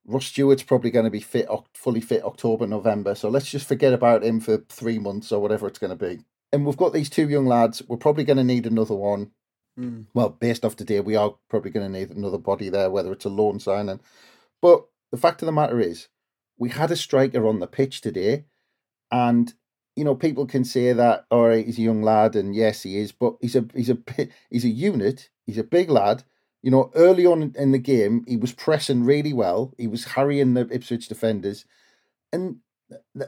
Ross Stewart's probably going to be fit, fully fit October, November. So let's just forget about him for three months or whatever it's going to be. And we've got these two young lads. We're probably going to need another one. Mm. Well, based off today, we are probably going to need another body there, whether it's a loan signing. But the fact of the matter is, we had a striker on the pitch today, and you know people can say that all right, he's a young lad, and yes, he is, but he's a he's a he's a unit. He's a big lad you know, early on in the game, he was pressing really well. He was harrying the Ipswich defenders, and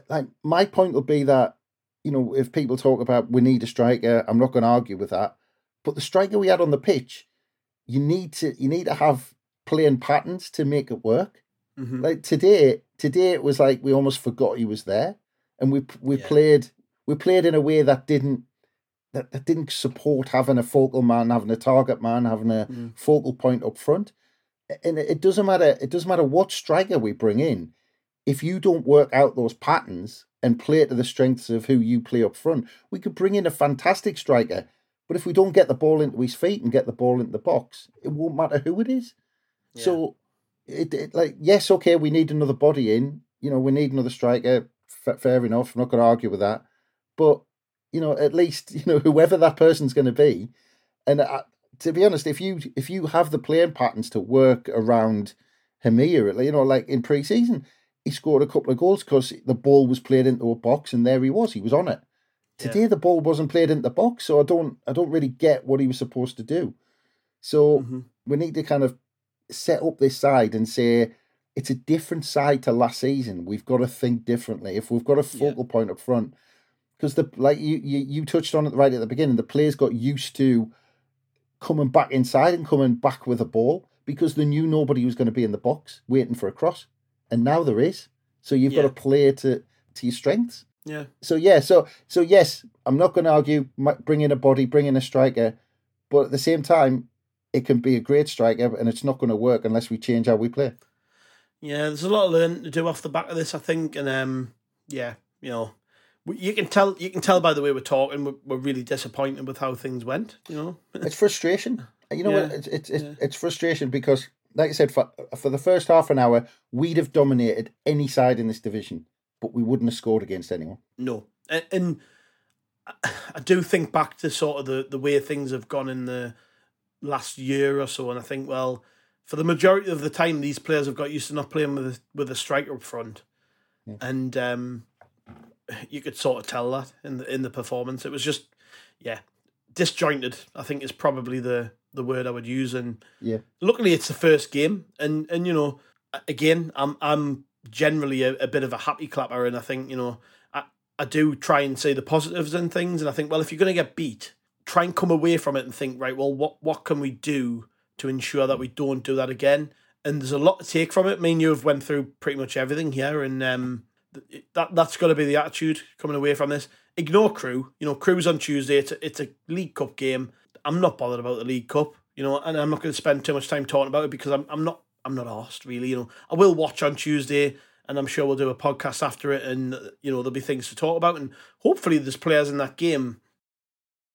like my point will be that you know if people talk about we need a striker, I'm not going to argue with that. But the striker we had on the pitch, you need to you need to have playing patterns to make it work. Mm-hmm. Like today, today it was like we almost forgot he was there, and we we yeah. played we played in a way that didn't that, that didn't support having a focal man, having a target man, having a mm. focal point up front. And it doesn't matter. It doesn't matter what striker we bring in. If you don't work out those patterns and play to the strengths of who you play up front, we could bring in a fantastic striker. But if we don't get the ball into his feet and get the ball into the box, it won't matter who it is. Yeah. So, it, it, like yes, okay, we need another body in. You know, we need another striker. F- fair enough. I'm not going to argue with that. But you know, at least you know whoever that person's going to be. And uh, to be honest, if you if you have the playing patterns to work around Hemir, you know, like in pre-season, he scored a couple of goals because the ball was played into a box and there he was. He was on it. Today the ball wasn't played into the box, so I don't I don't really get what he was supposed to do. So Mm-hmm. we need to kind of set up this side and say it's a different side to last season. We've got to think differently. If we've got a focal point up front, because the like you, you you touched on it right at the beginning, the players got used to coming back inside and coming back with a ball because they knew nobody was going to be in the box waiting for a cross, and now there is. So you've Yeah. got to play to to your strengths. Yeah. So yeah, so so yes, I'm not going to argue mi- bring in a body, bring in a striker, but at the same time, it can be a great striker, and it's not going to work unless we change how we play. Yeah, there's a lot of learning to do off the back of this, I think, and um, yeah, you know, you can tell you can tell by the way we're talking, we're, we're really disappointed with how things went. You know, It's frustration. You know what? Yeah. It's it's it's, it's frustration because, like I said, for for the first half an hour, we'd have dominated any side in this division, but we wouldn't have scored against anyone. no, and, and I- do think back to sort of the the way things have gone in the last year or so, and I think well, for the majority of the time, these players have got used to not playing with a, with a striker up front, and um, you could sort of tell that in the in the performance. It was just, yeah, disjointed. I think is probably the the word I would use. And Yeah. luckily, it's the first game, and and you know, again, I'm I'm generally a, a bit of a happy clapper, and I think you know, I I do try and say the positives and things, and I think well, if you're going to get beat, try and come away from it and think right, well, what what can we do to ensure that we don't do that again? And there's a lot to take from it. I mean, you've went through pretty much everything here, and um, that that's got to be the attitude coming away from this. Ignore Crewe. You know, Crewe's on Tuesday. It's a, it's a League Cup game. I'm not bothered about the League Cup. You know, and I'm not going to spend too much time talking about it because I'm I'm not I'm not asked really. You know, I will watch on Tuesday, and I'm sure we'll do a podcast after it, and you know there'll be things to talk about, and hopefully there's players in that game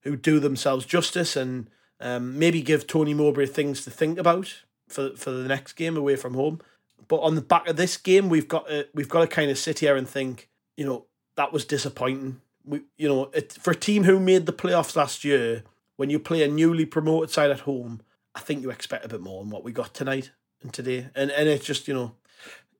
who do themselves justice and um, maybe give Tony Mowbray things to think about for for the next game away from home. But on the back of this game, we've got to, we've got to kind of sit here and think, you know, that was disappointing. We, you know, it, for a team who made the playoffs last year, when you play a newly promoted side at home, I think you expect a bit more than what we got tonight and today. And and it's just you know,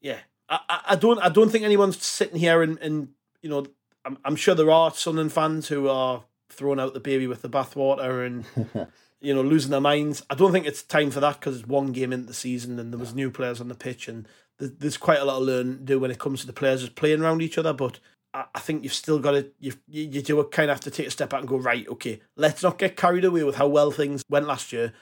yeah, I, I- I don't I don't think anyone's sitting here and and you know, I'm I'm sure there are Sunderland fans who are throwing out the baby with the bathwater and you know losing their minds. I don't think it's time for that because it's one game into the season and there was new players on the pitch and there's, there's quite a lot of learn to do when it comes to the players just playing around each other. But I, I think you've still got to you you do kind of have to take a step back and go right. Okay, let's not get carried away with how well things went last year.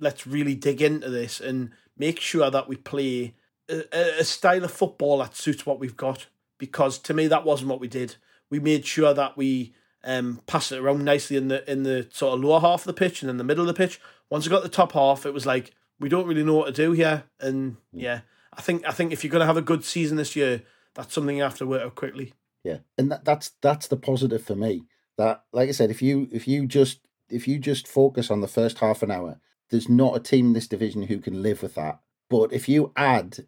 Let's really dig into this and make sure that we play a- a style of football that suits what we've got. Because to me, that wasn't what we did. We made sure that we um, pass it around nicely in the in the sort of lower half of the pitch and in the middle of the pitch. Once we got the top half, it was like we don't really know what to do here. And yeah, I think I think if you're going to have a good season this year, that's something you have to work out quickly. Yeah, and that, that's that's the positive for me. That, like I said, if you if you just if you just focus on the first half an hour, there's not a team in this division who can live with that. But if you add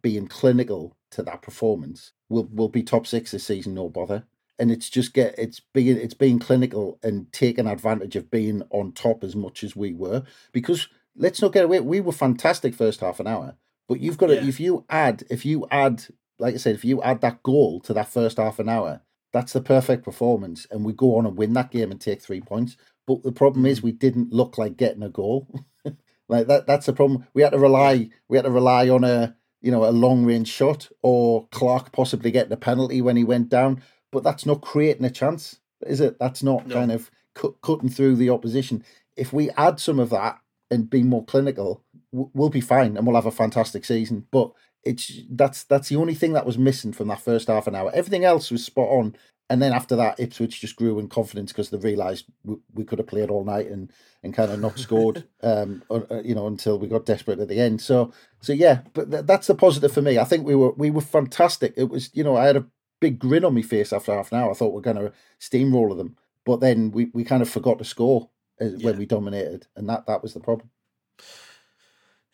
being clinical to that performance, we'll we'll be top six this season, no bother. And it's just get it's being it's being clinical and taking advantage of being on top as much as we were. Because let's not get away, we were fantastic first half an hour. But you've got to Yeah. if you add if you add like I said, if you add that goal to that first half an hour, that's the perfect performance, and we go on and win that game and take three points. But the problem is, mm-hmm. we didn't look like getting a goal. like that, that's the problem. We had to rely, we had to rely on a, you know, a long range shot or Clarke possibly getting a penalty when he went down. But that's not creating a chance, is it? That's not No. kind of cut, cutting through the opposition. If we add some of that and be more clinical, w- we'll be fine and we'll have a fantastic season. But it's that's that's the only thing that was missing from that first half an hour. Everything else was spot on. And then after that, Ipswich just grew in confidence because they realised we, we could have played all night and, and kind of not scored, um, uh, uh, you know, until we got desperate at the end. So, so yeah, but th- that's the positive for me. I think we were we were fantastic. It was, you know, I had a big grin on my face after half an hour. I thought we are going to steamroller them, but then we, we kind of forgot to score uh, Yeah. when we dominated, and that that was the problem.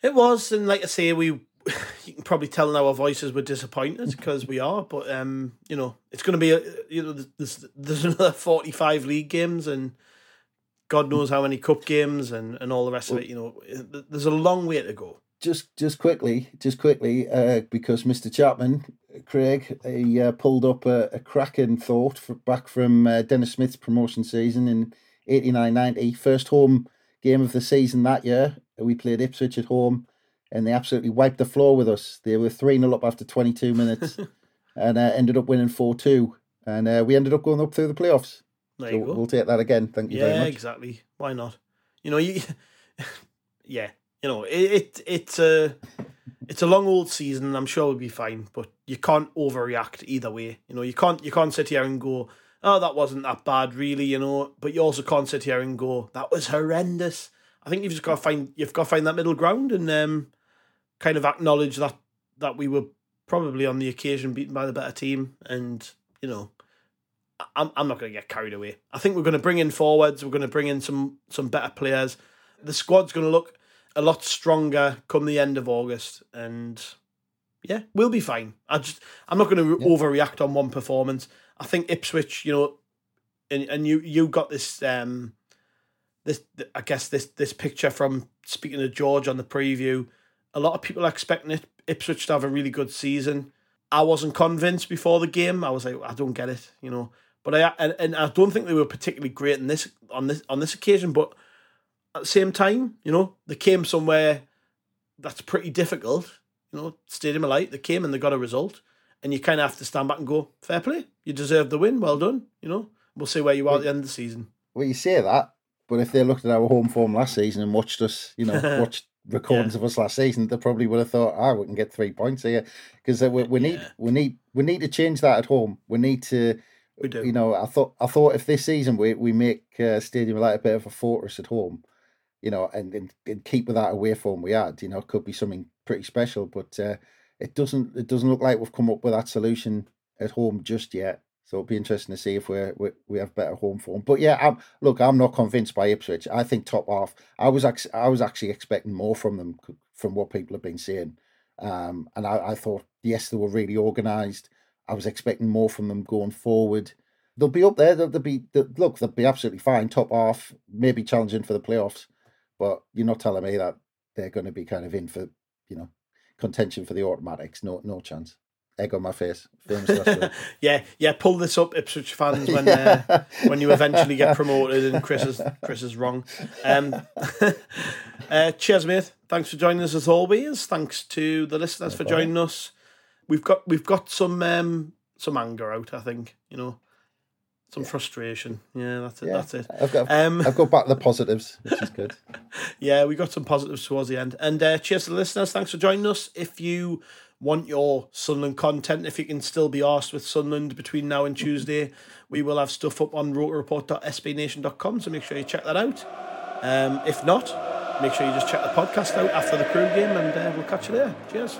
It was, and like I say, we you can probably tell now our voices were disappointed because we are. But um, you know, it's going to be a, you know, there's there's another forty five league games and God knows how many cup games and and all the rest of it. You know, there's a long way to go. Just just quickly, just quickly, uh, because Mr. Chapman, Craig, he uh, pulled up a, a cracking thought for, back from uh, Dennis Smith's promotion season in 89-90. First home game of the season that year. We played Ipswich at home, and they absolutely wiped the floor with us. They were 3 0 up after 22 minutes and uh, ended up winning 4 2. And uh, we ended up going up through the playoffs. There So you go. we'll take that again. Thank you very yeah, much. exactly. Why not? You know, you. yeah, you know, it, it it's a it's a long old season. I'm sure we'll be fine, but you can't overreact either way. You know, you can't you can't sit here and go, oh, that wasn't that bad, really. You know, but you also can't sit here and go, that was horrendous. I think you've just got to find you've got to find that middle ground and um, kind of acknowledge that that we were probably on the occasion beaten by the better team, and you know. I'm I'm not going to get carried away. I think we're going to bring in forwards. We're going to bring in some some better players. The squad's going to look a lot stronger come the end of August, and yeah, we'll be fine. I just I'm not going to overreact on one performance. I think Ipswich, you know, and and you you got this um this I guess this this picture from speaking to George on the preview. A lot of people are expecting it, Ipswich to have a really good season. I wasn't convinced before the game. I was like, I don't get it, you know. But I and, and I don't think they were particularly great in this on this on this occasion. But at the same time, you know, they came somewhere that's pretty difficult. You know, Stadium of Light. They came and they got a result, and you kind of have to stand back and go, fair play. You deserve the win. Well done. You know, we'll see where you are at the end of the season. Well, you say that, but if they looked at our home form last season and watched us, you know, watched recordings of us last season, they probably would have thought, "Ah, we can get three points here," because we, we need Yeah. we need we need to change that at home. We need to, We do. you know. I thought I thought if this season we we make uh, Stadium like a bit of a fortress at home, you know, and, and, and keep with that away form we had, you know, could be something pretty special. But uh, it doesn't it doesn't look like we've come up with that solution at home just yet. So it'll be interesting to see if we're, we we have better home form. But yeah, I'm, look, I'm not convinced by Ipswich. I think top half. I was actually, I was actually expecting more from them from what people have been saying. Um, and I, I thought yes, they were really organised. I was expecting more from them going forward. They'll be up there. They'll, they'll be they'll, look. They'll be absolutely fine. Top half, maybe challenging for the playoffs. But you're not telling me that they're going to be kind of in for you know contention for the automatics. No, no chance. Egg on my face. Famous last word. yeah, yeah. Pull this up, Ipswich fans, when Yeah. uh, when you eventually get promoted and Chris is Chris is wrong. Um, uh, cheers, mate. Thanks for joining us as always. Thanks to the listeners for joining us. We've got we've got some um, some anger out. I think you know some frustration. Yeah, that's it. Yeah, That's it. I've got Um, I've got back the positives, which is good. yeah, we got some positives towards the end. And uh, cheers to the listeners. Thanks for joining us. If you want your Sunderland content, if you can still be asked with Sunderland between now and Tuesday, we will have stuff up on rokerreport.sbnation.com, so make sure you check that out. Um, if not, make sure you just check the podcast out after the Crewe game, and uh, we'll catch you there. Cheers.